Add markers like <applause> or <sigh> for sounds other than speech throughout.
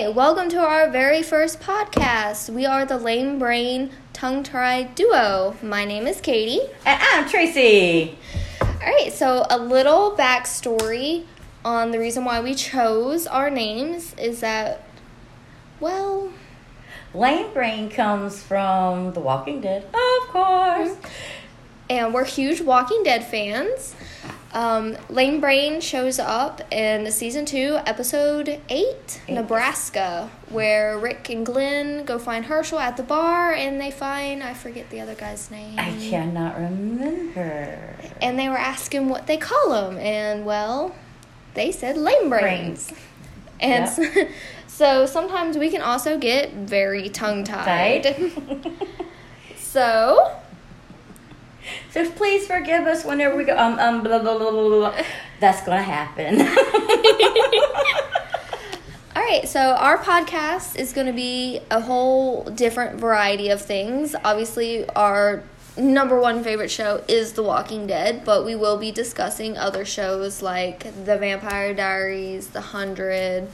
Hey, welcome to our very first podcast. We are the Lame Brain Tongue Tied Duo. My name is Katie. And I'm Tracy. All right, so a little backstory on the reason why we chose our names is that, well, Lame Brain comes from The Walking Dead, of course. Mm-hmm. and we're huge Walking Dead fans. Um, Lame Brain shows up in season two, episode eight, Eight. Nebraska, where Rick and Glenn go find Hershel at the bar, and they find I forget the other guy's name. I cannot remember. And they were asking what they call him, and well, they said lame brains. Brains. And Yep. so, <laughs> so sometimes we can also get very tongue tied. <laughs> So so please forgive us whenever we go, um, um, blah, blah, blah, blah, blah. That's to happen. <laughs> All right, so our podcast is going to be a whole different variety of things. Obviously, our number one favorite show is The Walking Dead, but we will be discussing other shows like The Vampire Diaries, The Hundred,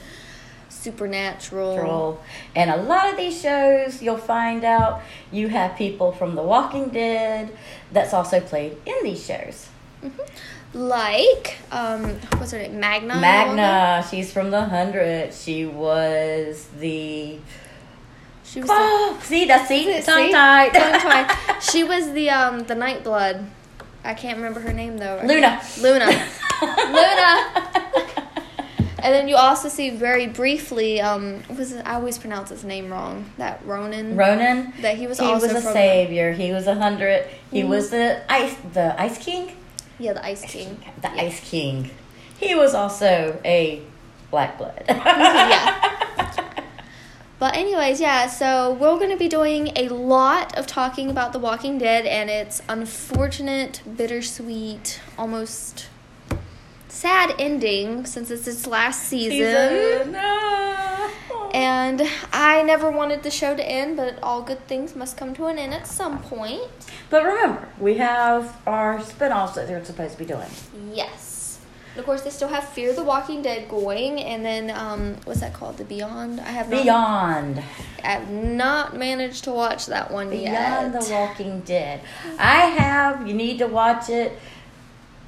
Supernatural. And a lot of these shows, you'll find out you have people from The Walking Dead that's also played in these shows. Like, um, what's her name? Magna. Magna, she's from The Hundred. She was the. She was the, Oh, see, that's see, tongue tied. Tongue-tied. <laughs> She was the um the Nightblood. I can't remember her name though. Luna. Luna. <laughs> Luna. And then you also see very briefly, um, was? I always pronounce his name wrong. That Ronan. Ronan. That he was he also was a savior. He was a hundred. He Mhm. was the ice, the ice king, Yeah, the Ice King. the Yeah. ice king. He was also a black blood. <laughs> Yeah. But anyways, yeah. So we're going to be doing a lot of talking about The Walking Dead and its unfortunate, bittersweet, almost sad ending since it's its last season. No. And I never wanted the show to end, but all good things must come to an end at some point. But remember, we have our spin-offs that they're supposed to be doing. Yes. And of course, they still have Fear the Walking Dead going, and then um, what's that called? The Beyond. I have not, Beyond. I have not managed to watch that one Beyond yet. Beyond the Walking Dead. I have. You need to watch it.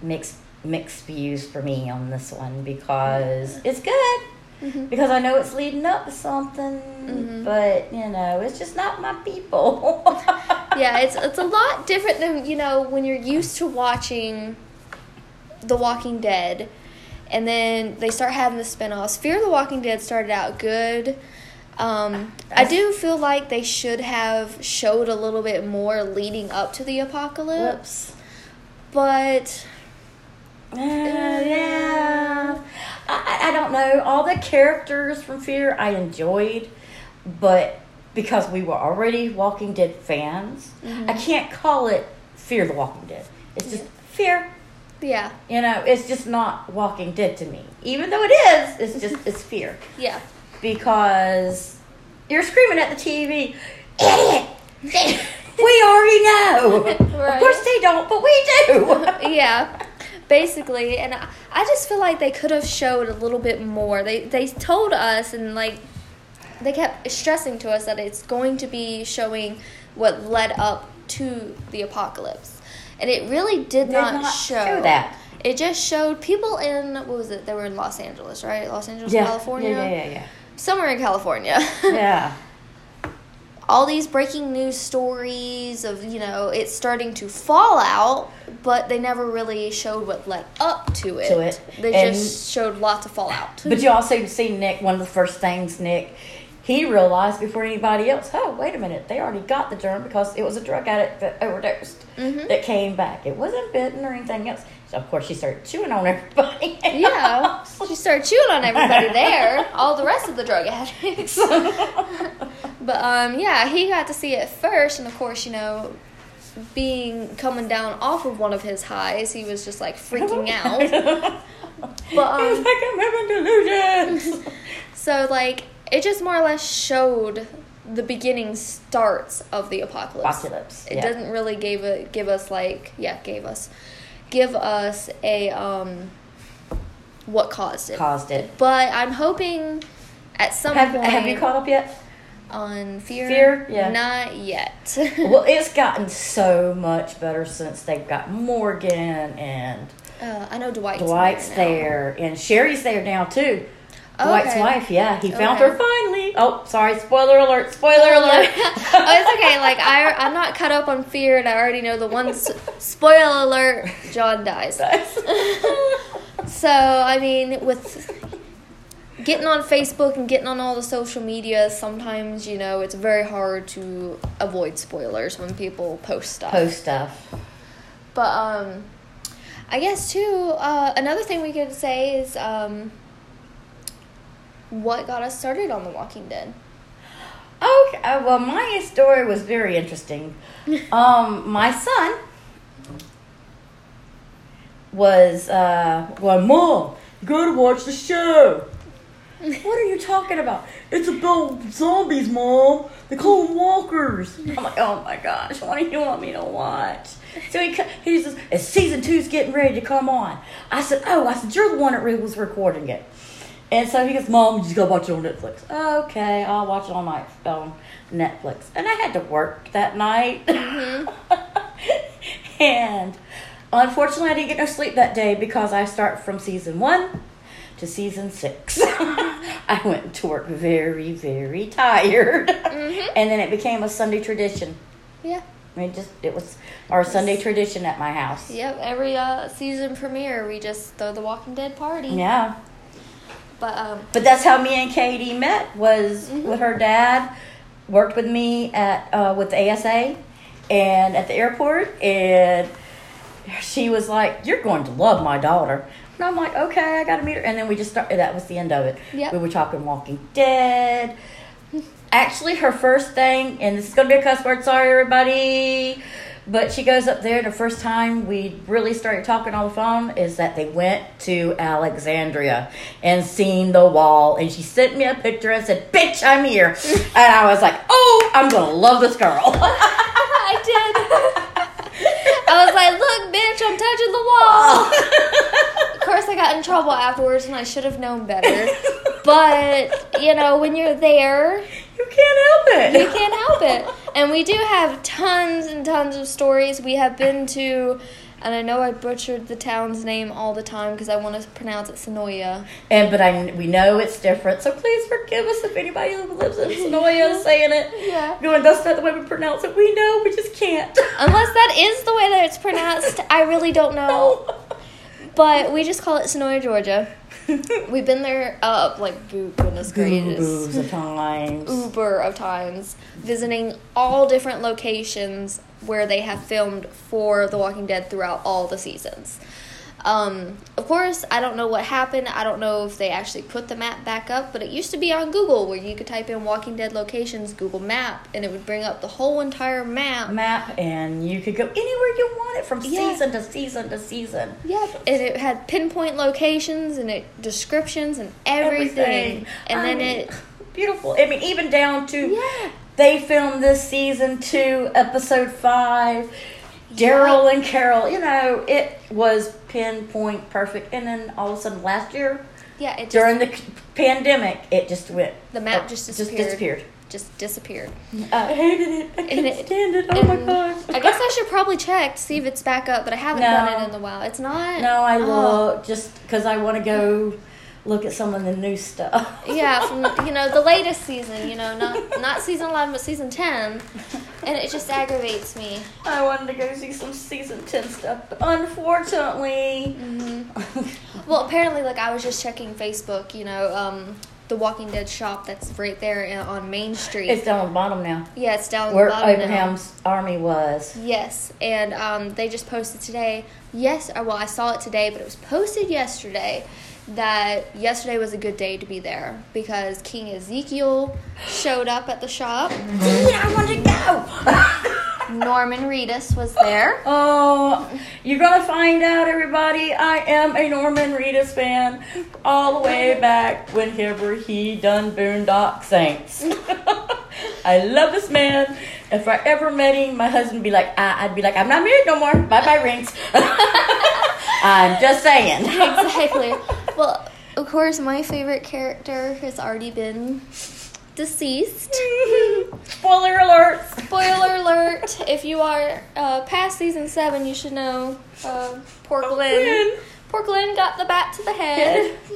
Mixed mixed views for me on this one because it's good. Mhm. Because I know it's leading up to something, Mhm. but you know, it's just not my people. <laughs> yeah, it's it's a lot different than you know when you're used to watching The Walking Dead, and then they start having the spinoffs. Fear the Walking Dead started out good. Um, I do feel like they should have showed a little bit more leading up to the apocalypse, Whoops. but Uh, yeah. I, I- don't know. All the characters from Fear I enjoyed, but because we were already Walking Dead fans, Mhm. I can't call it Fear the Walking Dead. It's just Fear. yeah, You know, it's just not Walking Dead to me. Even though it is, it's just <laughs> it's Fear yeah, because you're screaming at the TV, idiot. <laughs> we already know. <laughs> Of course they don't, but we do. yeah. Basically, and I, I just feel like they could have showed a little bit more. They they told us and like they kept stressing to us that it's going to be showing what led up to the apocalypse, and it really did, Did not, not show. show that. It just showed people in what was it? They were in Los Angeles, right? Los Angeles, Yeah. California, Yeah, yeah, yeah, somewhere in California. <laughs> yeah. All these breaking news stories of you know it's starting to fall out but they never really showed what led up to it, To it. they And- just showed lots of fallout But you also see Nick, one of the first things Nick, he realized before anybody else, oh, wait a minute, they already got the germ because it was a drug addict that overdosed Mhm. that came back. It wasn't bitten or anything else. So, of course, she started chewing on <laughs> everybody. yeah she started chewing on everybody there all the rest of the drug addicts <laughs> but um yeah he got to see it first and of course you know being coming down off of one of his highs he was just like freaking <laughs> out but He was um like, I'm having delusions. So like it just more or less showed the beginning starts of the apocalypse. Apocalypse, It yeah. doesn't really give a give us like yeah gave us give us a um what caused it. Caused it. But I'm hoping At some Have, point, have you caught up yet? on Fear? Fear? Yeah. Not yet. <laughs> well, it's gotten so much better since they've got Morgan and uh, I know Dwight's, Dwight's now. there, and Sherry's there now too. Dwight's Okay. wife, yeah, he found Okay. her finally. Oh, sorry, spoiler alert! Spoiler alert! <laughs> oh, it's okay. Like I, I'm not caught up on Fear, and I already know the one. Spoiler alert: John dies. <laughs> <laughs> So I mean, with getting on Facebook and getting on all the social media, sometimes you know it's very hard to avoid spoilers when people post stuff. Post stuff. But um, I guess too. Uh, another thing we could say is um, what got us started on The Walking Dead. Okay, uh, well, my story was very interesting. <laughs> Um, my son was uh, well, mom, you gotta watch the show. <laughs> what are you talking about? It's about zombies, mom. They call them walkers. <laughs> I'm like, oh my gosh, what do you want me to watch? So he he says, "It's season two's getting ready to come on." I said, "Oh, I said you're the one that was recording it." And so he goes, Mom, you just gotta watch it on Netflix. Okay, I'll watch it on my on Netflix. And I had to work that night. <laughs> and unfortunately, I didn't get no sleep that day because I start from season one to season six. <laughs> I went to work very, very tired. Mhm. And then it became a Sunday tradition. Yeah. I mean, just it was our Sunday tradition at my house. Yep. Every uh, season premiere, we just throw the Walking Dead party. Yeah. But um, But that's how me and Katie met. Was Mhm. with her dad, worked with me at uh, with the ASA, and at the airport, and she was like, "You're going to love my daughter." And I'm like, "Okay, I got to meet her." And then we just started. That was the end of it. Yep. We were talking Walking Dead. Actually, her first thing, and this is gonna be a cuss word. Sorry, everybody. But she goes up there. The first time we really started talking on the phone is that they went to Alexandria and seen the wall. And she sent me a picture and said, "Bitch, I'm here." and I was like, "Oh, I'm gonna love this girl." <laughs> I did. I was like, "Look, bitch, I'm touching the wall." <laughs> Of course, I got in trouble afterwards, and I should have known better. But you know, when you're there, you can't help it. you can't help it. And we do have tons and tons of stories. We have been to, and I know I butchered the town's name all the time because I want to pronounce it Sonoya. And but I we know it's different, so please forgive us if anybody who lives in Sonoya is saying it. Yeah. Going, that's not the way we pronounce it. We know, we just can't. Unless that is the way that it's pronounced, I really don't <laughs> know. But we just call it Sonoya, Georgia. <laughs> We've been there, uh, like, boo- goodness gracious. of times. <laughs> Uber of times, visiting all different locations where they have filmed for The Walking Dead throughout all the seasons. Um, of course, I don't know what happened. I don't know if they actually put the map back up, but it used to be on Google where you could type in Walking Dead locations, Google Map, and it would bring up the whole entire map. Map, and you could go anywhere you wanted from Yeah. season to season to season. Yep, and it had pinpoint locations and it descriptions and everything. And I then mean, it, <laughs> beautiful. I mean, even down to yeah, they filmed this season two, episode five. Daryl and Carol, you know, it was pinpoint perfect. And then all of a sudden, last year yeah, it just during the pandemic, it just went. the map oh, just Just disappeared. disappeared. Just disappeared. I hated it. I couldn't it- stand it. Oh my gosh. I guess I should probably check to see if it's back up, but I haven't done it in a while. It's not. No, I Oh. look just because I want to go look at some of the new stuff. Yeah, <laughs> from you know the latest season. You know, not not season eleven, but season ten, and it just aggravates me. I wanted to go see some season 10 stuff, but unfortunately. hmm <laughs> Well, apparently, like I was just checking Facebook. You know, um, the Walking Dead shop that's right there on Main Street. It's down on the bottom now, yeah, it's down where the bottom now. Abraham's army was. Yes, and um, they just posted today. Yes, uh, well, I saw it today, but it was posted yesterday. That yesterday was a good day to be there because King Ezekiel showed up at the shop. Dude, I want to go. <laughs> Norman Reedus was there. oh, you're gonna find out, everybody. I am a Norman Reedus fan, all the way back whenever he done Boondock Saints. <laughs> I love this man. If I ever met him, my husband would be like, I, I'd be like, I'm not married no more. Bye bye rings. <laughs> I'm just saying. exactly. Well, of course, my favorite character has already been deceased. <laughs> Spoiler alert. Spoiler alert! If you are uh, past season seven, you should know. Uh, poor Glenn. Glenn. Poor Glenn got the bat to the head. <laughs>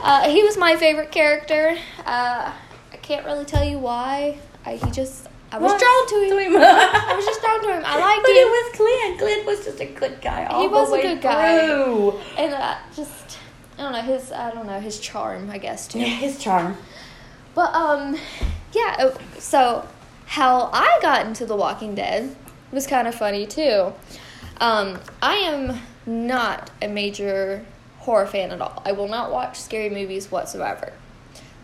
Uh, he was my favorite character. Uh, I can't really tell you why. I, he just, I was What? drawn to him. him. <laughs> I was just drawn to him. I liked But him. it was Glenn. Glenn was just a good guy. All He the was a good guy. through. and uh, just, I don't know his, I don't know his charm, I guess too. Yeah, his charm. But um, yeah. uh, So how I got into The Walking Dead was kind of funny too. Um, I am not a major horror fan at all. I will not watch scary movies whatsoever.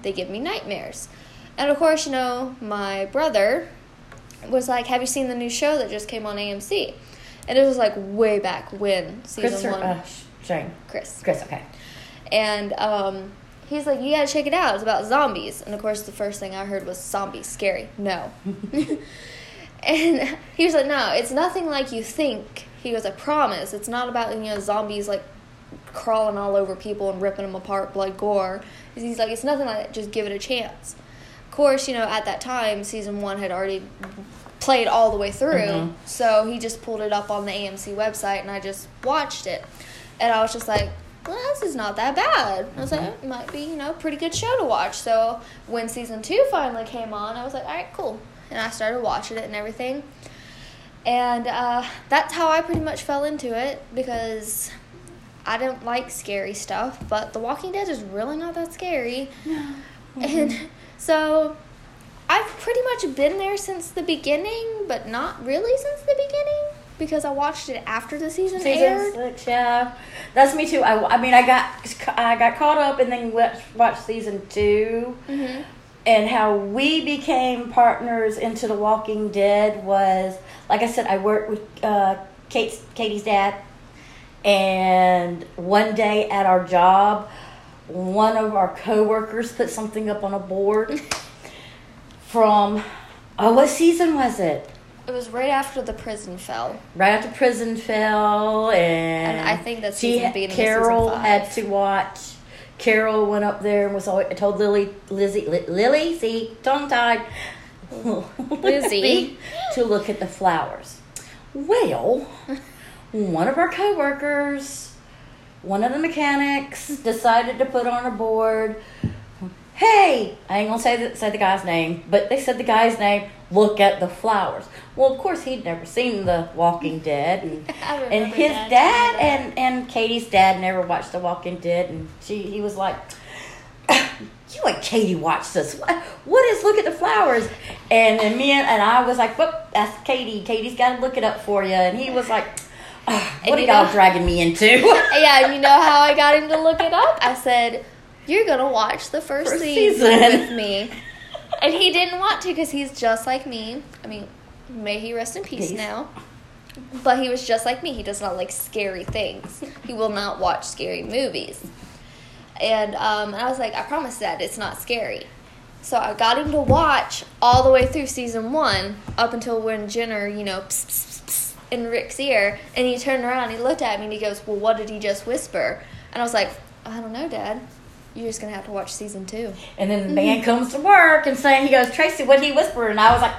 They give me nightmares. And of course, you know, my brother was like, "Have you seen the new show that just came on AMC?" And it was like way back when season Chris or one. uh, Shane? Chris. Chris, okay. And um, he's like, "You gotta check it out. It's about zombies." And of course, the first thing I heard was zombies, scary. No. <laughs> and he was like, "No, it's nothing like you think." He goes, "I promise. It's not about you know zombies like crawling all over people and ripping them apart, blood, gore." He's like, "It's nothing like that. Just give it a chance." Of course, you know, at that time, season one had already played all the way through, Mhm. so he just pulled it up on the AMC website, and I just watched it, and I was just like, well, this is not that bad. I was like, it might be, you know, a pretty good show to watch. So when season two finally came on, I was like, all right, cool. And I started watching it and everything. And uh, that's how I pretty much fell into it because I don't like scary stuff, but The Walking Dead is really not that scary. And <laughs> so I've pretty much been there since the beginning, but not really since the beginning because I watched it after the season, Season aired. six, yeah, that's me too. I, I mean, I got I got caught up and then watched, watched season 2 hmm and how we became partners into The Walking Dead was like I said, I worked with uh, Kate's Katie's dad, and one day at our job, one of our coworkers put something up on a board <laughs> from oh, what season was it? It was right after the prison fell. right after prison fell, and, And I think that's she season had- beginning of Carol had to watch. Carol went up there and was always, told Lily, Lizzie, Li- Lily, see, tongue tied, <laughs> Lizzie. <laughs> to look at the flowers. Well, one of our coworkers, one of the mechanics, decided to put on a board. Hey, I ain't gonna say the, say the guy's name, but they said the guy's name. Look at the flowers. Well, of course, he'd never seen The Walking Dead, <laughs> and, and his that, dad and and Katie's dad never watched The Walking Dead, and she he was like, <coughs> "You and Katie watch this? What, what is Look at the Flowers?" And then me and, and I was like, "Whoop, that's Katie. Katie's got to look it up for you." And he was like, "Ah, And "What are you y'all know- dragging me into?" <laughs> <laughs> yeah, and you know how I got him to look it up? I said, You're going to watch the first, First season, season. with me. And he didn't want to because he's just like me. I mean, may he rest in peace Peace. now. But he was just like me. He does not like scary things. He will not watch scary movies. And um, I was like, I promise that it's not scary. So I got him to watch all the way through season one, up until when Jenner, you know, pss, pss, pss, in Rick's ear, and he turned around, he looked at me, and he goes, "Well, what did he just whisper?" And I was like, "I don't know, Dad. You're just gonna have to watch season two. And then the mm-hmm. man comes to work and saying, he goes, Tracy, what did he whisper? And I was like,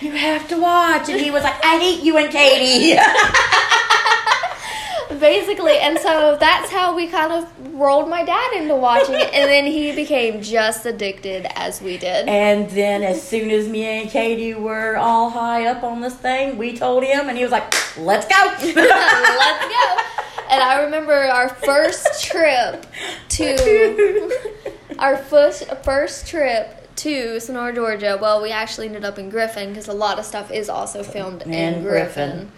you have to watch. And he was like, I hate you and Katie. <laughs> Basically, and so that's how we kind of rolled my dad into watching it, and then he became just addicted as we did. and then as soon as me and Katie were all high up on this thing, we told him and he was like, let's go. <laughs> Let's go. And I remember our first <laughs> trip to <laughs> our first first trip to Sonora, Georgia. Well, we actually ended up in Griffin because a lot of stuff is also filmed in, In Griffin. Griffin.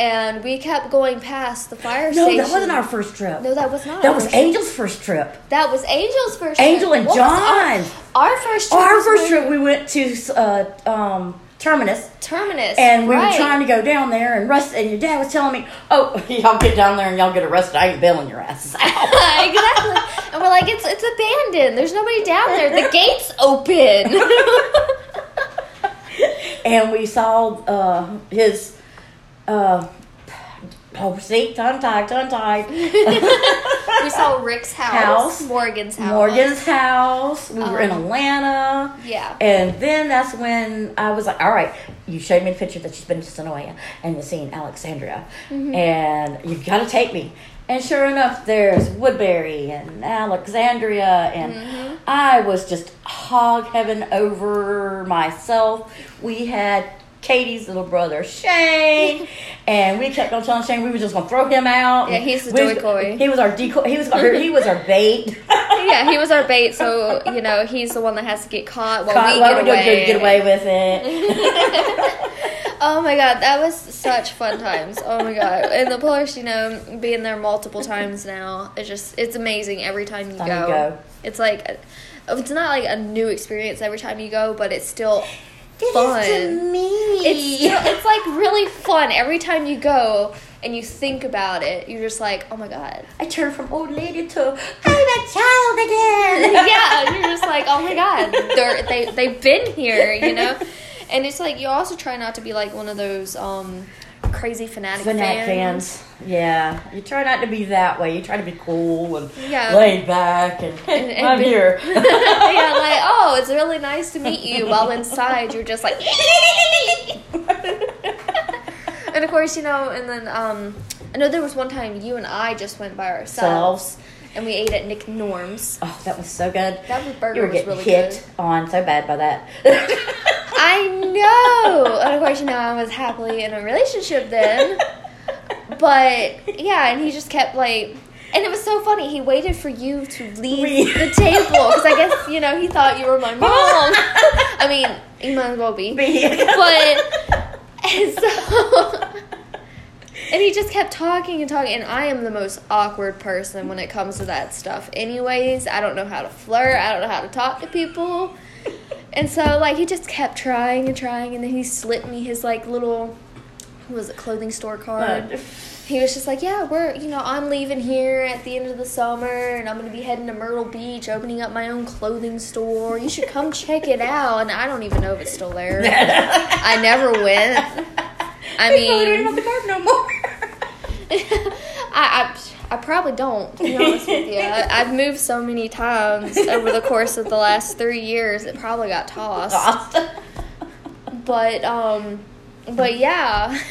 And we kept going past the fire No, station. No, that wasn't our first trip. No, that was not. That was Angel's first trip. That was Angel's first. Angel trip. and What was our- Our, first trip. Our first trip, we went to uh, um, Terminus. Terminus. And we right. were trying to go down there, and Russ and your dad was telling me, "Oh, <laughs> y'all get down there and y'all get arrested. I ain't bailing your asses <laughs> out." exactly. And we're like, it's it's abandoned. There's nobody down there. The gate's open. <laughs> and we saw uh, his uh, oh, see, tongue tied, tongue tied. <laughs> we saw Rick's house, House. Morgan's house. Morgan's house. We were in Um, Atlanta. Yeah. And then that's when I was like, all right, you showed me the picture that she's been to Sonoya and you've seen Alexandria. Mm-hmm. And you've got to take me. And sure enough, there's Woodbury and Alexandria. And Mm-hmm. I was just hog heaven over myself. We had Katie's little brother, Shane. <laughs> and we kept on telling Shane we were just going to throw him out. Yeah, he's the We- decoy. He was our decoy. He was our, he was our bait. <laughs> yeah, he was our bait, so <laughs> you know he's the one that has to get caught while Caught- we well, get we away. get away with it. Oh my god, that was such fun times. Oh my god, and the plus, you know, being there multiple times now, it's just it's amazing every time you, Time go. you go. It's like it's not like a new experience every time you go, but it's still It fun. to me. It's still, it's like really fun every time you go and you think about it. You're just like, oh my god. I turn from old lady to I'm a child again. <laughs> yeah, you're just like, oh my god, they're, they they've been here, you know. And it's like you also try not to be like one of those um crazy fanatic, Fanatic fans. fans. Yeah, you try not to be that way. You try to be cool and Yeah. laid back and, And- and I'm here. <laughs> yeah, <laughs> like oh, it's really nice to meet you. While inside, you're just like. <laughs> and of course, you know, and then um, I know there was one time you and I just went by ourselves, and we ate at Nick Norm's. oh, that was so good. That burger you were was getting really hit on so bad by that. <laughs> I know. And of course, you know, I was happily in a relationship then. <laughs> But yeah, and he just kept like, and it was so funny. He waited for you to leave Leave. the table because I guess you know he thought you were my <laughs> oh. mom. I mean, you might as well be. But and so. And he just kept talking and talking, and I am the most awkward person when it comes to that stuff. Anyways, I don't know how to flirt. I don't know how to talk to people. And so, like, he just kept trying and trying, and then he slipped me his, like, little, what was it, clothing store card. He was just like, yeah, we're, you know, I'm leaving here at the end of the summer, and I'm going to be heading to Myrtle Beach, opening up my own clothing store. You should come check it out. And I don't even know if it's still there. <laughs> I never went. I mean, probably don't have the card no more. <laughs> I, I, I probably don't, to be honest with you. I, I've moved so many times over the course of the last three years, it probably got tossed. <laughs> But, um, but yeah. <laughs>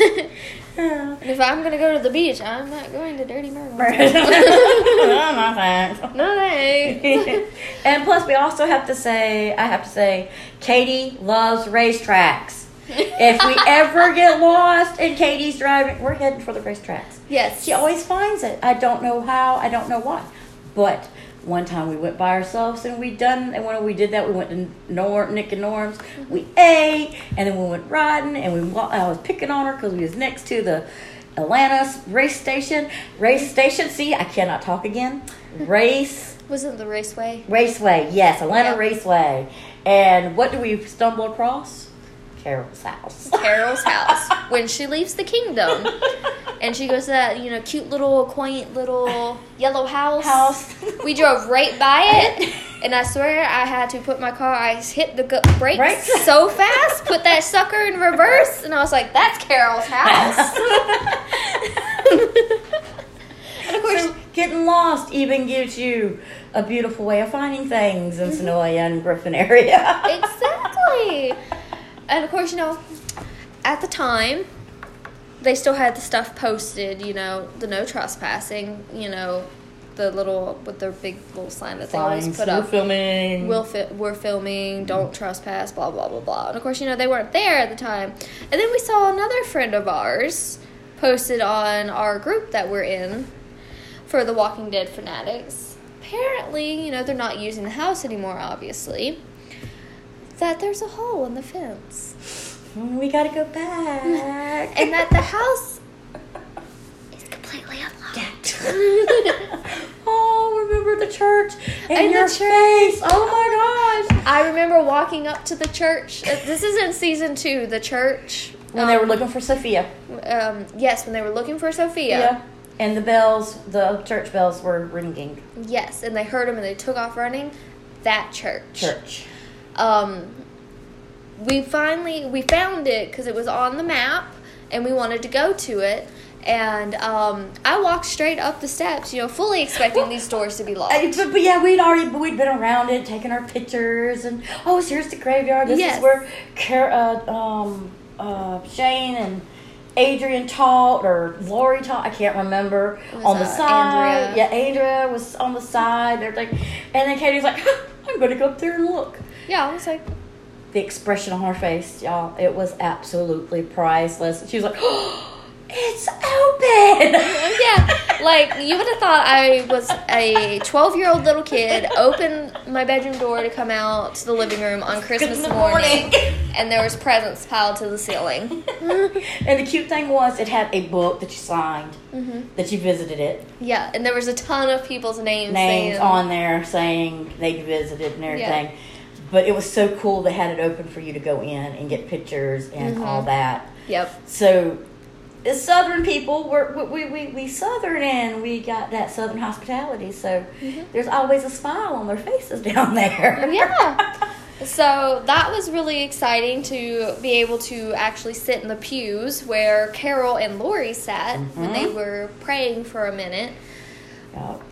if I'm going to go to the beach, I'm not going to Dirty Myrtle. no thanks. No thanks. and plus, we also have to say, I have to say, Katie loves racetracks. If we ever get lost and Katie's driving, we're heading for the racetracks. yes. She always finds it. I don't know how. I don't know why. But one time we went by ourselves and we done. And when we did that, we went to Nor Nick and Norm's. Mm-hmm. We ate, and then we went riding, and we. wa- I was picking on her because we was next to the Atlanta race station. Race station. See, I cannot talk again. Mm-hmm. Race. Wasn't the raceway? Raceway, yes, Atlanta Yeah. Raceway. And what do we stumble across? Carol's house. <laughs> Carol's house <laughs> when she leaves the kingdom. And she goes to that, you know, cute little, quaint little yellow house. House. We drove right by it, <laughs> and I swear I had to put my car. I hit the gu- brakes Brakes? so fast, put that sucker in reverse, and I was like, "That's Carol's house." and of course, So getting lost even gives you a beautiful way of finding things in mm-hmm. Sonoya and Griffin area. exactly. And of course, you know, at the time, they still had the stuff posted. You know, the no trespassing. You know, the little with the big little sign that they always put we're up. filming. We'll fi- we're filming. Don't trespass. Blah blah blah blah. And of course, you know they weren't there at the time. And then we saw another friend of ours posted on our group that we're in for the Walking Dead fanatics. Apparently, you know they're not using the house anymore. Obviously, that there's a hole in the fence, we gotta go back. and that the house is completely unlocked. <laughs> oh, remember the church and, And the your church. face. Oh my gosh. I remember walking up to the church. uh, This is in season two. The church. When they were um, looking for Sophia. Um, yes, when they were looking for Sophia. Yeah. And the bells, the church bells were ringing. Yes, and they heard them and they took off running. That church. Church. Um, we finally we found it because it was on the map, and we wanted to go to it. And um, I walked straight up the steps, you know, fully expecting these doors to be locked. Uh, but, but yeah, we'd already we'd been around it, taking our pictures, and oh, here's the graveyard. This Yes. is where Car- uh, um, uh, Shane and Adrian taught, or Lori taught. I can't remember. Was, on the uh, side, Andrea. yeah, Andrea was on the side. They're like, and then Katie's like, <gasps> I'm going to go up there and look. Yeah, I was like, The expression on her face, y'all, it was absolutely priceless. She was like, oh, <gasps> it's open. <laughs> yeah, like you would have thought I was a 12 year old little kid, Open my bedroom door to come out to the living room on Christmas morning, morning. <laughs> and there was presents piled to the ceiling. <laughs> and the cute thing was, it had a book that you signed, mm-hmm. that you visited it. Yeah, and there was a ton of people's names. Names saying- on there saying they visited and everything. But it was so cool they had it open for you to go in and get pictures and mm-hmm. all that. Yep. So, the Southern people, we're, we, we, we Southern and we got that Southern hospitality. So, mm-hmm. there's always a smile on their faces <laughs> down there. <laughs> Yeah. So that was really exciting to be able to actually sit in the pews where Carol and Lori sat when mm-hmm. they were praying for a minute.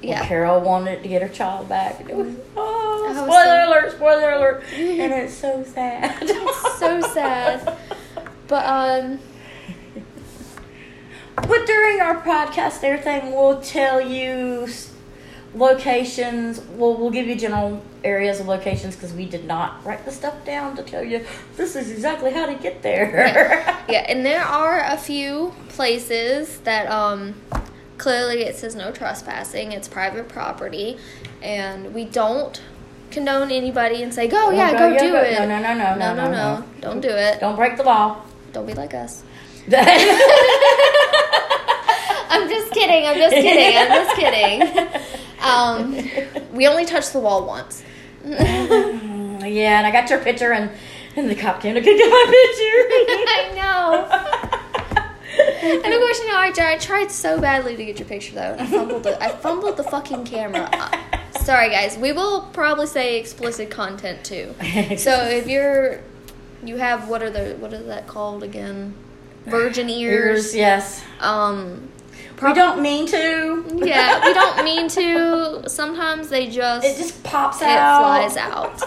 Yeah. Carol wanted to get her child back. It was, oh, spoiler spoiler alert. <laughs> and it's so sad. it's So sad. But um But during our podcast, everything, we'll tell you locations. We'll, we'll give you general areas of locations because we did not write the stuff down to tell you this is exactly how to get there. <laughs> yeah, and there are a few places that um clearly it says no trespassing. It's private property and we don't condone anybody and say, "Go, yeah, go, do it." no, no, no, no, no, no, no, no. Don't do it. Don't break the law. Don't be like us. <laughs> I'm just kidding. I'm just kidding. I'm just kidding. <laughs> Um, we only touched the wall once. <laughs> yeah, and I got your picture, and, and the cop came to get my picture. I know. And of course, you know, I, I tried so badly to get your picture though. I fumbled the I fumbled the fucking camera. Uh, sorry, guys. We will probably say explicit content too. So <laughs> if you're, you have what are the what is that called again? Virgin ears. Ears, yes. Um, We don't mean to. yeah, we <laughs> don't mean to. Sometimes they just It just pops it out. flies <laughs> out.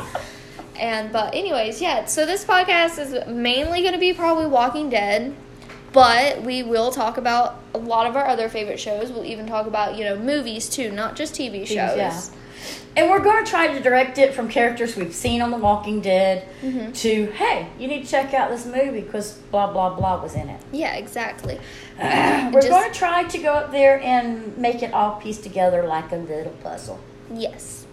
And but anyways, yeah. So this podcast is mainly going to be probably Walking Dead, but we will talk about a lot of our other favorite shows. We'll even talk about you know movies too, not just TV shows. yeah. And we're going to try to direct it from characters we've seen on The Walking Dead Mm-hmm. to, hey, you need to check out this movie because blah, blah, blah was in it. Yeah, exactly. <clears throat> We're Just- going to try to go up there and make it all piece together like a little puzzle. Yes.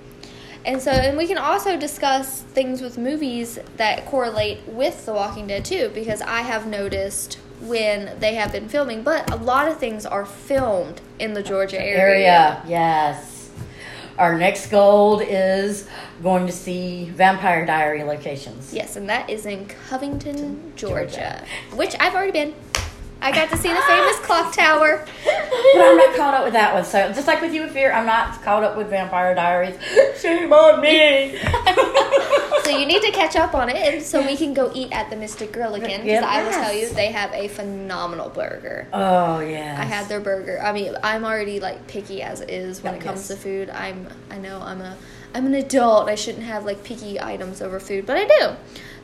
And so, and we can also discuss things with movies that correlate with The Walking Dead too, because I have noticed when they have been filming, but a lot of things are filmed in the Georgia area. Area, yes. Our next goal is going to see Vampire Diary locations. Yes, and that is in Covington, Georgia, which I've already been. I got to see the famous clock tower. But I'm not caught up with that one. So just like with you with Fear, I'm not caught up with Vampire Diaries. <laughs> Shame on me. <laughs> So you need to catch up on it, and so we can go eat at the Mystic Grill again. Because I will tell you, they have a phenomenal burger. oh yeah. I had their burger. I mean, I'm already like picky as it is when Oh, it comes yes. to food. I'm I know I'm a I'm an adult. I shouldn't have like picky items over food, but I do.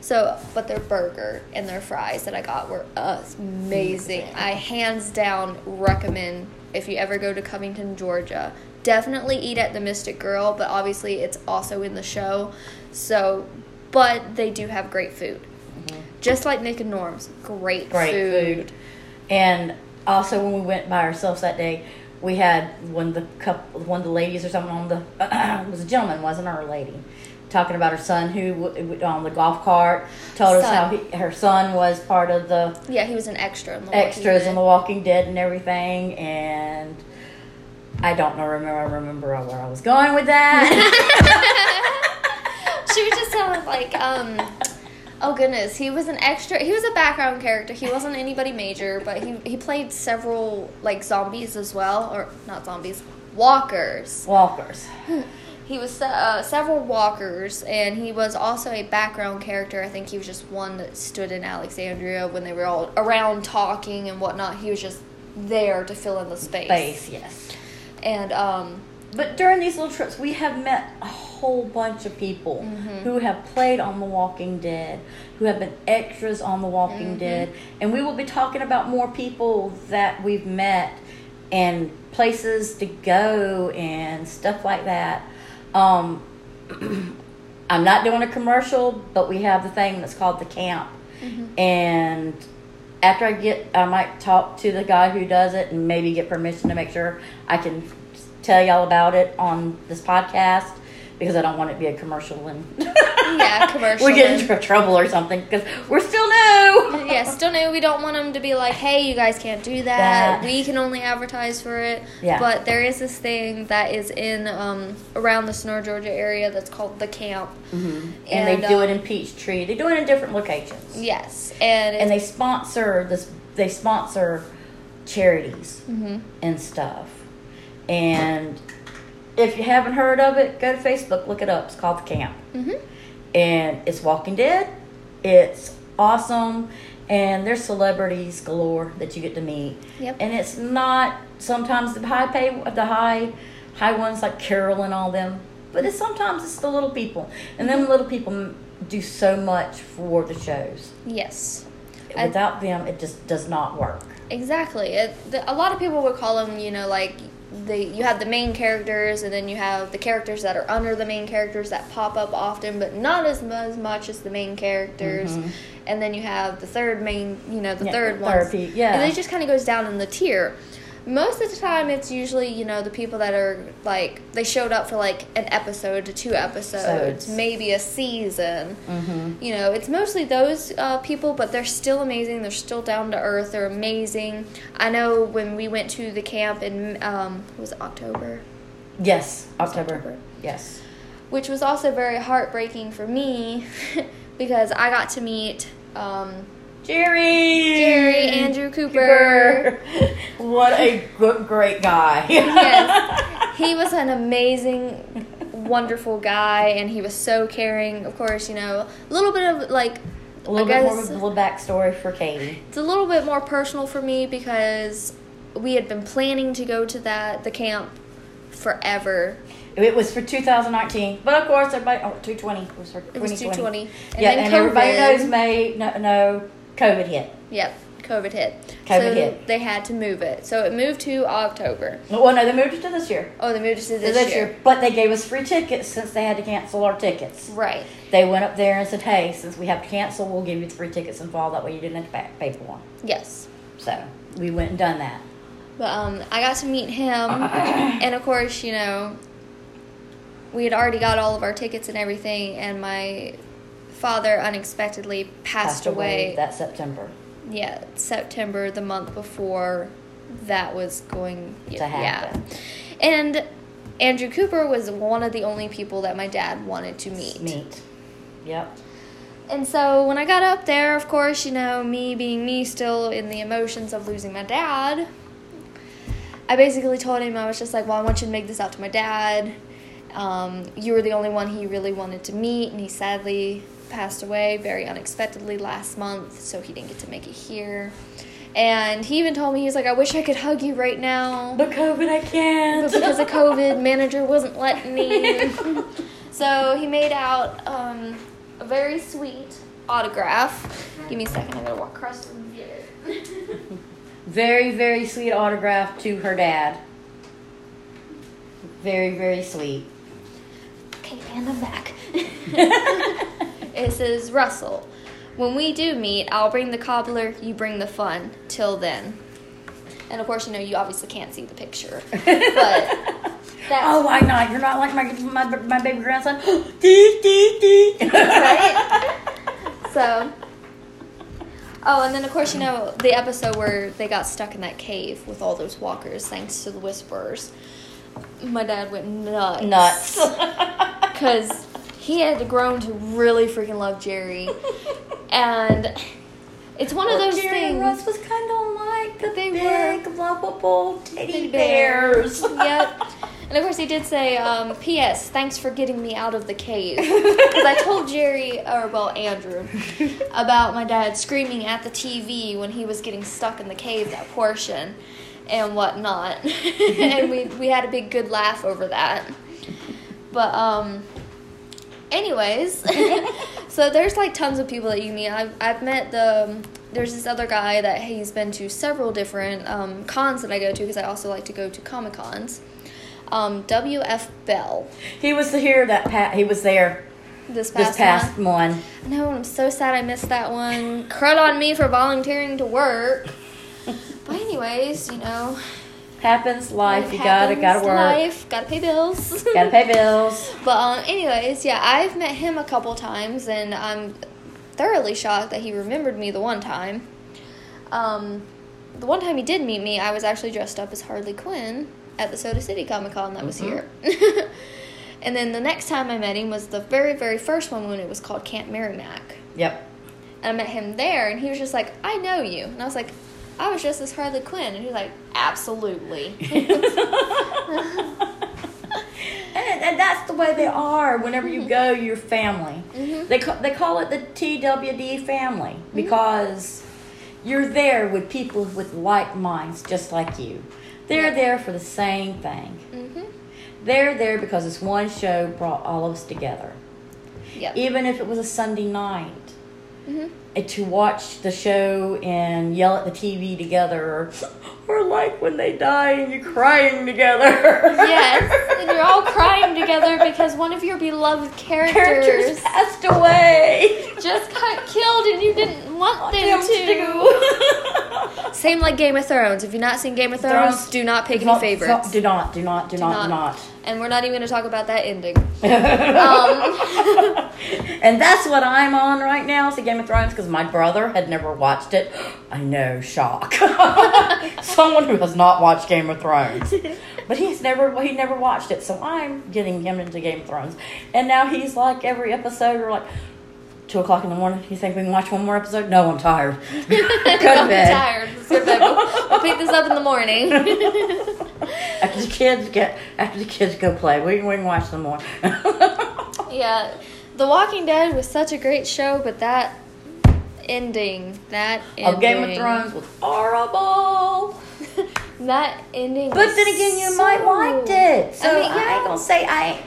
So, but their burger and their fries that I got were amazing. I hands down recommend if you ever go to Covington, Georgia, definitely eat at the Mystic Grill, but obviously it's also in the show. So, but they do have great food. Just like Nick and Norm's, great, Mm-hmm. Great food. And also, when we went by ourselves that day, we had one of the couple, one of the ladies or something on the <clears throat> it was a gentleman, wasn't our lady, talking about her son who on the golf cart told us how he, her son was part of the Yeah, he was an extra in the extras in The Walking Dead and everything, and I don't know remember remember where I was going with that. <laughs> she was just telling us like, um, oh goodness, he was an extra. He was a background character. He wasn't anybody major, but he he played several like zombies as well, or not zombies, walkers. Walkers. <laughs> He was uh, several walkers, and he was also a background character. I think he was just one that stood in Alexandria when they were all around talking and whatnot. He was just there to fill in the space. Space, yes. And um, But during these little trips, we have met a whole bunch of people Mhm. who have played on The Walking Dead, who have been extras on The Walking Mhm. Dead, and we will be talking about more people that we've met and places to go and stuff like that. Um, <clears throat> I'm not doing a commercial, but we have the thing that's called the camp, Mhm. and after I get, I might talk to the guy who does it and maybe get permission to make sure I can tell y'all about it on this podcast because I don't want it to be a commercial and Yeah, <laughs> commercial we get into trouble or something because we're still new. yeah, still new. We don't want them to be like, "Hey, you guys can't do that. That- We can only advertise for it." Yeah. But there is this thing that is in um, around the Sonora, Georgia area that's called the camp. hmm And, And, they do it um, in Peachtree. They do it in different locations. Yes, and And they sponsor this. They sponsor charities hmm and stuff. And if you haven't heard of it, go to Facebook, look it up. It's called the Camp. hmm and it's Walking Dead. It's awesome, and there's celebrities galore that you get to meet. Yep. And it's not sometimes the high pay, the high, high ones like Carol and all them, but it's sometimes it's the little people, and them little people do so much for the shows. Yes. I- Without them, it just does not work. Exactly. It, the, a lot of people would call them, you know, like the you have the main characters, and then you have the characters that are under the main characters that pop up often, but not as, as much as the main characters. Mhm. And then you have the third main, you know, the Yeah, third one. yeah. And it just kind of goes down in the tier. Most of the time, it's usually you know the people that are like they showed up for like an episode to two episodes, Episodes. maybe a season. Mm-hmm. You know, it's mostly those uh, people, but they're still amazing. They're still down to earth. They're amazing. I know when we went to the camp in um, was it October, Yes, October. October. Yes. which was also very heartbreaking for me <laughs> because I got to meet um, Jerry. Jerry Andrew Cooper. <laughs> what a good, great guy. Yes. <laughs> he was an amazing, wonderful guy, and he was so caring. Of course, you know, a little bit of like A little I bit more of a little backstory for Katie. It's a little bit more personal for me because we had been planning to go to that the camp forever. It was for 2019, but of course, everybody. Oh, 220 it was for 2020. It was 220. And yeah, then and everybody knows May. No, no, COVID hit. Yep, COVID hit. COVID so hit. they had to move it. So it moved to October. Well, no, they moved it to this year. Oh, they moved it to To this, year. but they gave us free tickets since they had to cancel our tickets. Right. They went up there and said, "Hey, since we have to cancel, we'll give you the free tickets in fall. That way, you didn't have to pay- pay for one." Yes. So we went and done that. But um, I got to meet him, <coughs> and of course, you know, we had already got all of our tickets and everything, and my father unexpectedly passed, away. that September. yeah, September, the month before that was going To happen. Yeah, and Andrew Cooper was one of the only people that my dad wanted to meet. Meet. Yep. And so when I got up there, of course, you know, me being me, still in the emotions of losing my dad, I basically told him, I was just like, well, I want you to make this out to my dad. Um, you were the only one he really wanted to meet, and he sadly passed away very unexpectedly last month, so he didn't get to make it here. And he even told me, he was like, I wish I could hug you right now. But COVID, I can't. But because of <laughs> COVID, manager wasn't letting me. <laughs> so he made out um, a very sweet autograph. Give me a second, I'm gonna walk across and get it. Very, very sweet autograph to her dad. Very, very sweet. okay, and I'm back. <laughs> it says, Russell, when we do meet, I'll bring the cobbler, you bring the fun. Till then. And of course, you know, you obviously can't see the picture. <laughs> But Oh, why not? You're not like my my, my baby grandson. <gasps> <gasps> dee, dee, dee. <laughs> right? so, oh, and then of course you know the episode where they got stuck in that cave with all those walkers, thanks to the whisperers. My dad went nuts, Nuts. <laughs> because he had grown to really freaking love Jerry, <laughs> and it's one of Well, those Jerry things. and Russ was kind of like the They big, lovable teddy Teddy bears. yep. <laughs> And of course, he did say, um, "P.S. Thanks for getting me out of the cave." <laughs> Because I told Jerry, or well, Andrew, about my dad screaming at the TV when he was getting stuck in the cave that portion and whatnot, and we we had a big good laugh over that. But um, anyways, <laughs> <laughs> so there's like tons of people that you meet. I've I've met the there's this other guy that he's been to several different um, cons that I go to because I also like to go to comic cons. Um, W.F. Bell. He was here that pa- he was there This past, this past one. one. No, I'm so sad I missed that one. Crud on me for volunteering to work. <laughs> But anyways, you know, Happens, life. it You gotta happens, gotta work. Life, gotta pay bills. <laughs> Gotta pay bills. <laughs> But um, anyways, yeah, I've met him a couple times, and I'm thoroughly shocked that he remembered me the one time. Um, the one time he did meet me, I was actually dressed up as Harley Quinn at the Soda City Comic Con that was here. <laughs> and then the next time I met him was the very, very first one when it was called Camp Merrimack. Yep. And I met him there, and he was just like, "I know you," and I was like. I was dressed as Harley Quinn, and he was like, "Absolutely." <laughs> <laughs> and, and that's the way they are. Whenever you go, you're family. Mhm. They ca- they call it the TWD family because you're there with people with like minds, just like you. They're Yeah. there for the same thing. mhm. They're there because this one show brought all of us together. Yep. Even if it was a Sunday night, Mhm. to watch the show and yell at the TV together, or, <laughs> or like when they die and you're crying together. <laughs> Yes, and you're all crying together because one of your beloved characters, Characters passed away. just got killed and you didn't want them Them to. to. <laughs> Same like Game of Thrones. If you've not seen Game of Thrones, Thrones. do not pick any Don't- favorites. Do not, do not, do, Do not, do not. not. And we're not even going to talk about that ending. <laughs> Um, and that's what I'm on right now. The Game of Thrones because my brother had never watched it. <gasps> I know, shock. <laughs> Someone who has not watched Game of Thrones, <laughs> but he's never he never watched it. So I'm getting him into Game of Thrones, and now he's like every episode or like. Two o'clock in the morning. You think we can watch one more episode? No, I'm tired. <laughs> Go to I'm bed. tired. Let's go to bed. We'll, we'll pick this up in the morning. <laughs> After the kids get, after the kids go play, we, can, we can watch some more. <laughs> yeah, The Walking Dead was such a great show, but that ending, that ending, of Game of Thrones was horrible. that ending. But then again, you so- might liked it. So I, I mean, yeah. ain't gonna say I.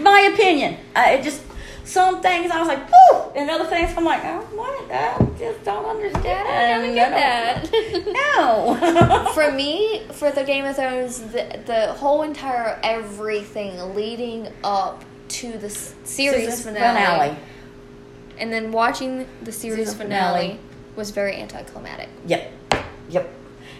My opinion. I it just some things I was like, whoo, and other things I'm like, oh, what? I just don't understand. I don't get I that. don't- <laughs> No. <laughs> <laughs> for me, for the Game of Thrones, the, the whole entire everything leading up to the series Season finale, and then watching the series finale, finale. was very anticlimactic. Yep. Yep.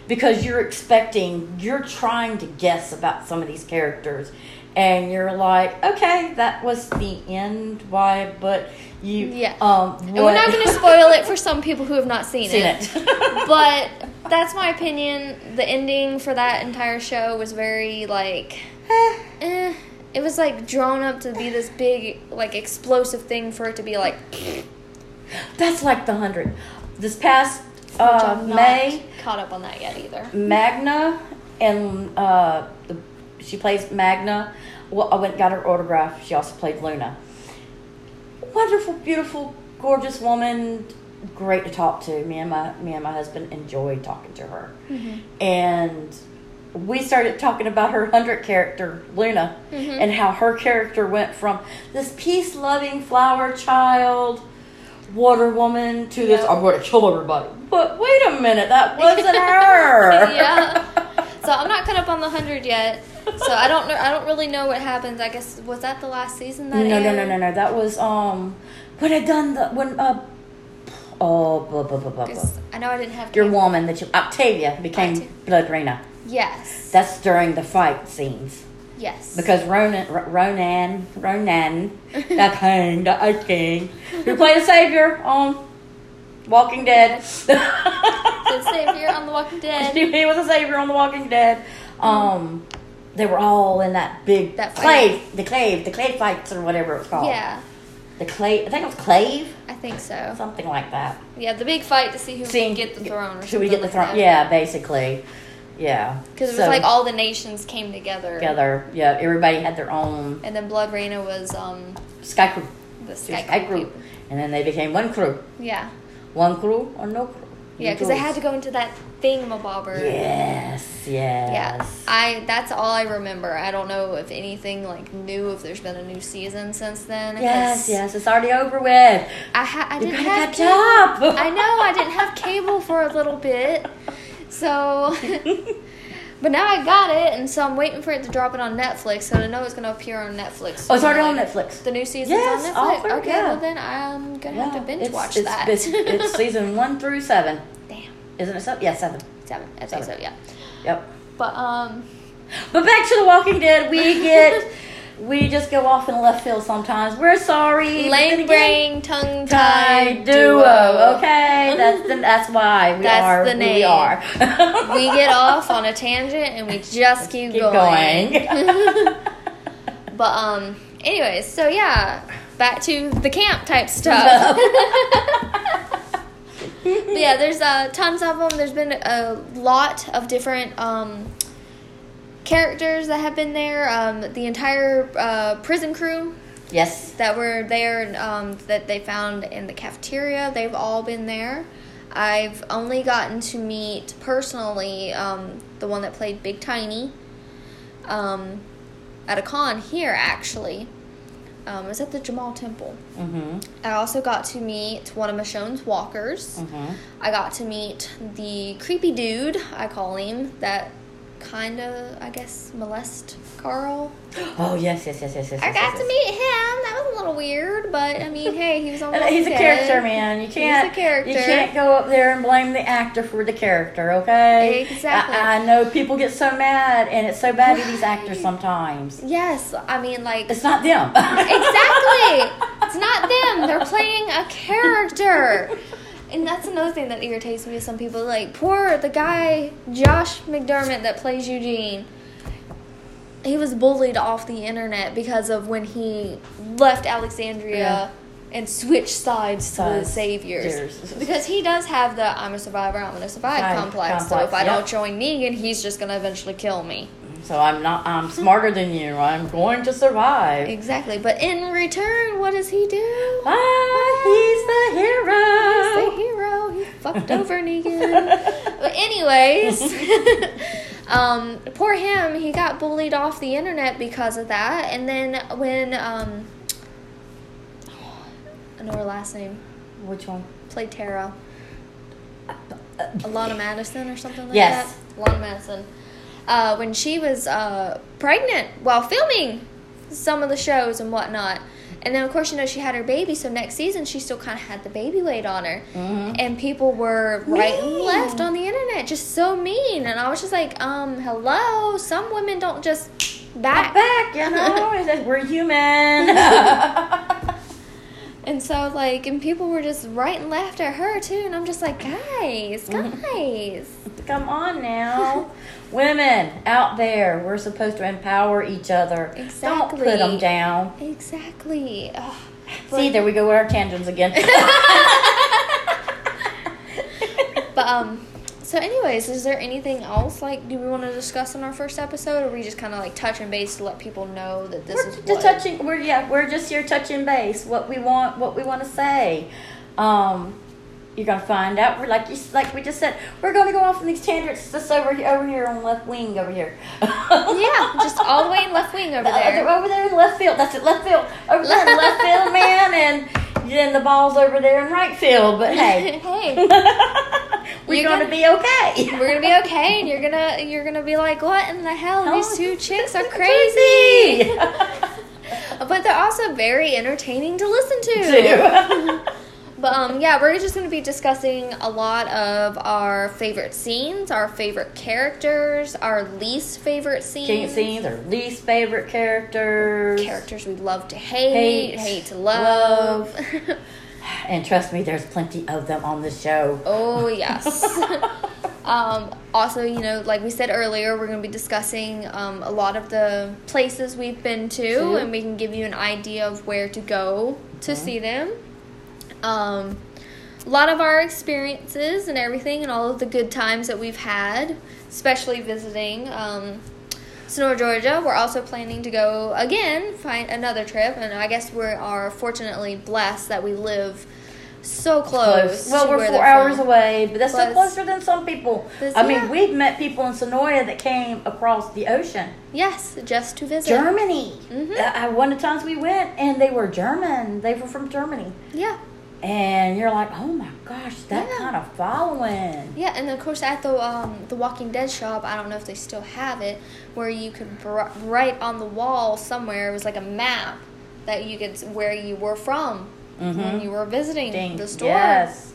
Because you're expecting, you're trying to guess about some of these characters, and you're like, okay, that was the end. Why? But you, Yeah. Um, And we're not going <laughs> to spoil it for some people who have not seen, seen it. it. <laughs> but that's my opinion. The ending for that entire show was very like, eh. It was like drawn up to be this big, like explosive thing for it to be like, That's like the hundred. This past uh, May, caught up on that yet either. Magna and uh, she plays Magna. Well, I went and got her autograph. She also played Luna. Wonderful, beautiful, gorgeous woman. Great to talk to. Me and my me and my husband enjoyed talking to her, and we started talking about her hundred character Luna Mhm. and how her character went from this peace loving flower child water woman to this I'm going to kill everybody. But wait a minute, that wasn't <laughs> her. yeah. <laughs> So I'm not caught up on the hundred yet. So I don't know. I don't really know what happens. I guess was that the last season that No, no, no, aired? no, no. That was um when I done the when uh oh blah blah blah blah. blah. I know I didn't have Your cable. woman that you Octavia became Octavia. Blodreina. Yes. That's during the fight scenes yes. because Ronan Ronan Ronan the king the Ice King who played the savior on Walking Dead. the savior on The Walking <laughs> Dead. he was a savior on The Walking Dead. Um, they were all in that big That fight. clave, the clave, the clave fights or whatever it was called. Yeah, the clave. I think it was clave, I think so. something like that. Yeah, the big fight to see who Seeing would get the throne. Or who would get the something throne? that. Yeah, basically. Yeah. because it was like all the nations came together. together. Yeah, everybody had their own And then Blodreina was um sky crew. the Sky, sky Crew. crew. And then they became one crew. Yeah, One crew or no crew. yeah, because they had to go into that thingamabobber. Yes, yes. Yes. I that's all I remember. I don't know if anything like new if there's been a new season since then. Yes, yes, it's already over with. I ha- I You didn't have catch cable. up. I know I didn't have cable for a little bit, so. <laughs> But now I got it, and so I'm waiting for it to drop it on Netflix. So I know it's gonna appear on Netflix. Oh, it's already on Netflix. The new season's Yes, on Netflix. okay, yeah. well then I'm gonna have to binge watch it's, that. It's, it's <laughs> season one through seven. Isn't it seven? Yeah, seven. seven. I think so. Yeah. Yep. But um, But back to The Walking Dead, we get, we just go off in left field sometimes. We're sorry. lame brain, tongue tie duo. Okay, that's the, that's why we That's are the who we name. are. <laughs> we get off on a tangent and we just keep, Keep going. going. <laughs> <laughs> But um, anyways, so yeah, back to the camp type stuff. But yeah, there's uh, tons of them. There's been a lot of different um, characters that have been there. Um, the entire uh, prison crew yes. that were there um, that they found in the cafeteria, they've all been there. I've only gotten to meet personally um, the one that played Big Tiny um, at a con here, actually. Um, it was at the Jamil Temple. Mm-hmm. I also got to meet one of Michonne's walkers. Mm-hmm. I got to meet the creepy dude, I call him, that kind of, I guess, molest Carl. <gasps> Oh yes, yes, yes, yes, yes. I yes, got yes, to meet him. That was a little weird, but I mean, hey, he was on. <laughs> He's a character, man. You can't. He's a character. You can't go up there and blame the actor for the character. Okay. Exactly. I, I know people get so mad, and it's so bad to these actors sometimes. Yes, I mean, like It's not them. <laughs> exactly. it's not them. They're playing a character. <laughs> And that's another thing that irritates me. Is some people like poor the guy Josh McDermitt that plays Eugene. He was bullied off the internet because of when he left Alexandria Yeah. and switched sides to the saviors. Because he does have the "I'm a survivor, I'm gonna survive" Right, complex. So if I yep. don't join Negan, he's just gonna eventually kill me. So I'm not. I'm smarter than you. I'm going to survive. Exactly. But in return, what does he do? Ah, he's the hero. He's the hero. He fucked over <laughs> Negan. But anyways, <laughs> um, poor him. He got bullied off the internet because of that. And then when um, I know her last name. Which one? Played Tara. Alana Madison or something like Yes. that. Alana Madison. Uh, when she was uh, pregnant while filming some of the shows and whatnot. And then, of course, you know, she had her baby, so next season she still kind of had the baby weight on her. Mhm. And people were right and left on the internet, just so mean. And I was just like, um, hello? Some women don't just back. Back, you know. <laughs> It's like, We're human. <laughs> And so, like, and people were just right and left at her, too. And I'm just like, guys, Mhm. guys. Come on now. <laughs> Women out there, we're supposed to empower each other. Don't Exactly. put them down. Exactly. Ugh. See, there we go with our tangents again. <laughs> <laughs> But um, so anyways, is there anything else like do we want to discuss in our first episode, or are we just kind of like touching base to let people know that this we're is just touching. We're yeah. We're just here touching base. What we want. What we want to say. Um, you're gonna find out. We're like you, like we just said. We're gonna go off in these tangents just over here, over here on left wing over here. <laughs> yeah, just all the way in left wing over The there. over there in left field. That's it. Left field. Over there in left field, <laughs> man, and then the ball's over there in right field. But hey, <laughs> hey, we're You're gonna, gonna- be okay. we're gonna be okay, and you're gonna you're gonna be like, what in the hell? Oh, These two chicks are crazy. crazy. but they're also very entertaining to listen to. But um, yeah, we're just going to be discussing a lot of our favorite scenes, our favorite characters, our least favorite scenes, scenes or least favorite characters. characters we love to hate, Hate, hate, to love. <laughs> And trust me, there's plenty of them on the show. oh yes. <laughs> <laughs> um, also, you know, like we said earlier, we're going to be discussing um, a lot of the places we've been to, To. and we can give you an idea of where to go to Mm-hmm. see them. Um, a lot of our experiences and everything, and all of the good times that we've had, especially visiting um, Sonora, Georgia. We're also planning to go again, find another trip, and I guess we are fortunately blessed that we live so close. Well, to we're four hours from. away, but that's still closer than some people. Plus, I mean, we've met people in Senoia that came across the ocean. Yes, just to visit. Germany. Mhm. Uh, one of the times we went, and they were German. They were from Germany. Yeah. And you're like, oh my gosh, that Yeah. kind of following. Yeah, and of course at the um, the Walking Dead shop, I don't know if they still have it, where you could br- write on the wall somewhere. It was like a map that you could where you were from when Mhm. you were visiting Dang, the store. Yes.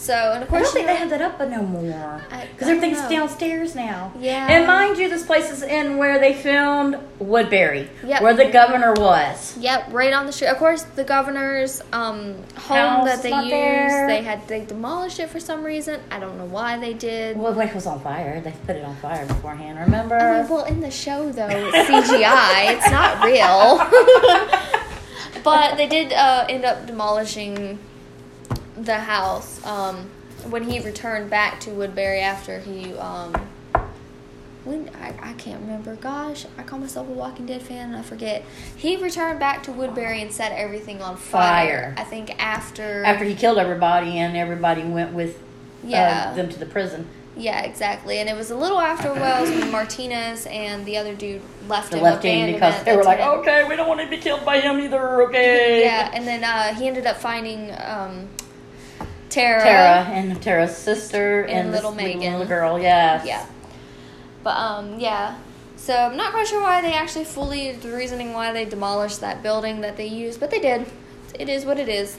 So and of course, I don't think they have that up but no more. Because everything's know. downstairs now. Yeah. And mind you, this place is in where they filmed Woodbury, Yep. where the governor was. Yep, right on the street. Of course, the governor's um, home House that they used, there. they had they demolished it for some reason. I don't know why they did. Well, when it was on fire, they put it on fire beforehand. Remember? I mean, well, in the show though, it's CGI. it's not real. <laughs> <laughs> but they did uh, end up demolishing the house um, when he returned back to Woodbury after he. Um, when I, I can't remember. Gosh, I call myself a Walking Dead fan and I forget. He returned back to Woodbury and set everything on fire. Fire. I think after. After he killed everybody, and everybody went with Yeah. uh, them to the prison. Yeah, exactly. And it was a little after Wells when Martinez and the other dude left They him. left him because they were like, okay, we don't want to be killed by him either, okay? Yeah, and then uh, he ended up finding um, Tara. Tara and Tara's sister And and, little Megan. little girl, yes. Yeah. But um, yeah. So I'm not quite sure why they actually fully the reasoning why they demolished that building that they used, but they did. It is what it is.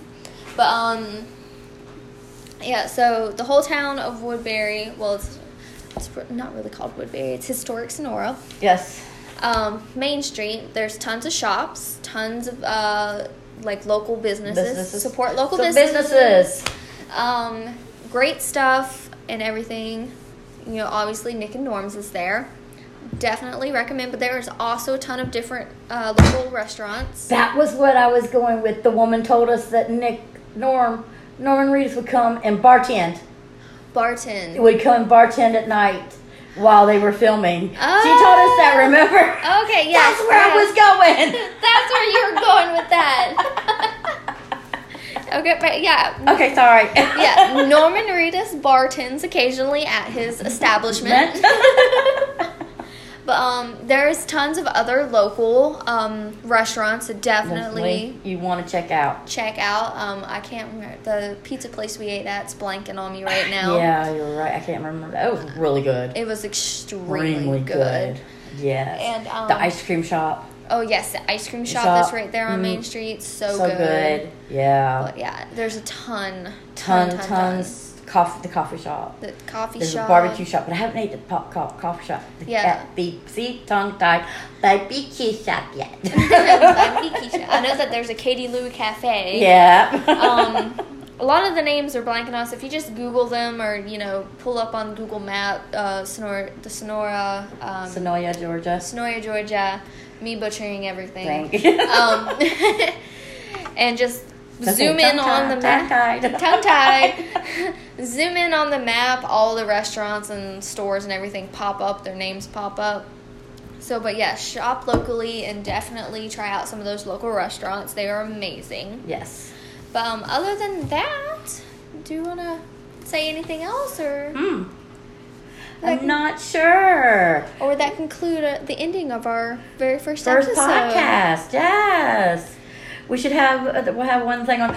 But um, yeah. So the whole town of Woodbury, well, it's it's not really called Woodbury. It's historic Sonora. Yes. um, Main Street. There's tons of shops, tons of uh, like local businesses. Businesses. Support local So businesses. businesses. Um, great stuff and everything. You know, obviously Nick and Norm's is there. Definitely recommend. But there is also a ton of different uh, local restaurants. That was what I was going with. The woman told us that Nick, Norm, Norman Reedus would come and bartend. Bartend. Would come and bartend at night while they were filming. Oh. She told us that, Oh. remember? Okay, <laughs> yes. That's where I was going. <laughs> That's where you were going with that. <laughs> okay, but yeah, okay, sorry. yeah, Norman Reedus bartends occasionally at his establishment. <laughs> but um, there's tons of other local um, restaurants that definitely you want to check out. check out. Um, I can't remember the pizza place we ate at's blanking on me right <laughs> now. Yeah, you're right. I can't remember. That was really good. It was extremely Extremely good. good. Yes. And, um, the ice cream shop. Oh yes, the ice cream shop, Shop. that's right there on Mm. Main Street. So, So good. good. Yeah. But yeah, there's a ton, ton, ton, ton, tons. Coffee, the coffee shop. The coffee shop. There's shop. a barbecue shop, but I haven't ate the pop, co- coffee shop. The, Yeah. The, see, tongue tied. Barbecue shop yet. <laughs> barbecue shop. I know that there's a Katie Lou Cafe. yeah. Um, <laughs> a lot of the names are blanking us. If you just Google them or you know pull up on Google Map, uh, Sonora, the Sonora, um, Senoia, Georgia. Sonora, Georgia. Me butchering everything. Thank you. Um, <laughs> <laughs> and just That's zoom in on the map. tongue-tied. <laughs> Zoom in on the map, all the restaurants and stores and everything pop up, their names pop up. So, but yeah, shop locally and definitely try out some of those local restaurants. They are amazing. Yes. But um, other than that, do you want to say anything else, or Hmm. I'm not sure. or would that conclude uh, the ending of our very first, First episode? podcast. Yes. We should have uh, we'll have one thing on. <laughs>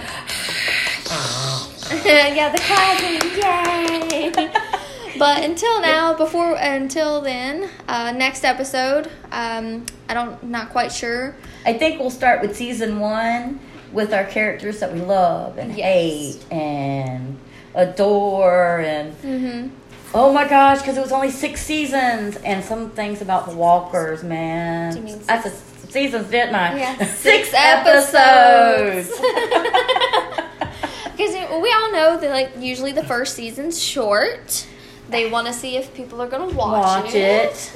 yeah, the clapping, yay! <laughs> but until now, before until then, uh, next episode, um, I don't not quite sure. I think we'll start with season one with our characters that we love and Yes. hate and adore and Mm-hmm. Oh my gosh, because it was only six seasons and some things about the Walkers, man. Do you mean I said seasons, didn't I? Yeah, <laughs> six, six episodes. Because <laughs> we all know that like usually the first season's short. They want to see if people are gonna watch, Watch it.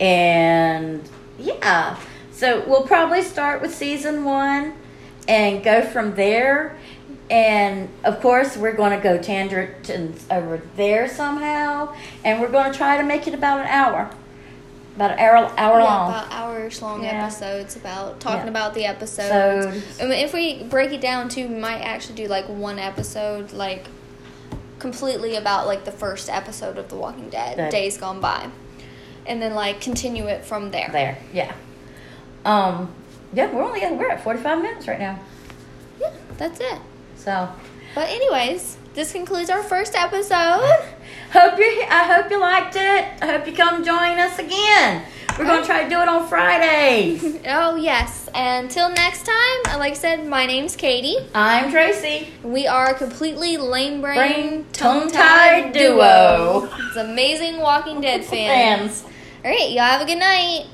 And yeah, so we'll probably start with season one and go from there. And of course, we're going to go tangents over there somehow, and we're going to try to make it about an hour, about an hour hour yeah, long. about hours long Yeah. episodes about talking Yeah. about the episodes. So I mean, if we break it down too, we might actually do like one episode, like completely about like the first episode of The Walking Dead, Good. Days Gone By, and then like continue it from there. there, yeah, um, yeah, we're only we're at forty five minutes right now. Yeah, that's it. So But anyways, this concludes our first episode. <laughs> hope you I hope you liked it. I hope you come join us again. We're going to try to do it on Fridays. <laughs> oh yes. Until next time, uh, like I said, my name's Katie. I'm Tracy. We are a completely lame brain, Brain tongue-tied tongue-tied duo. It's amazing Walking Dead <laughs> fans. Fans. All right, y'all have a good night.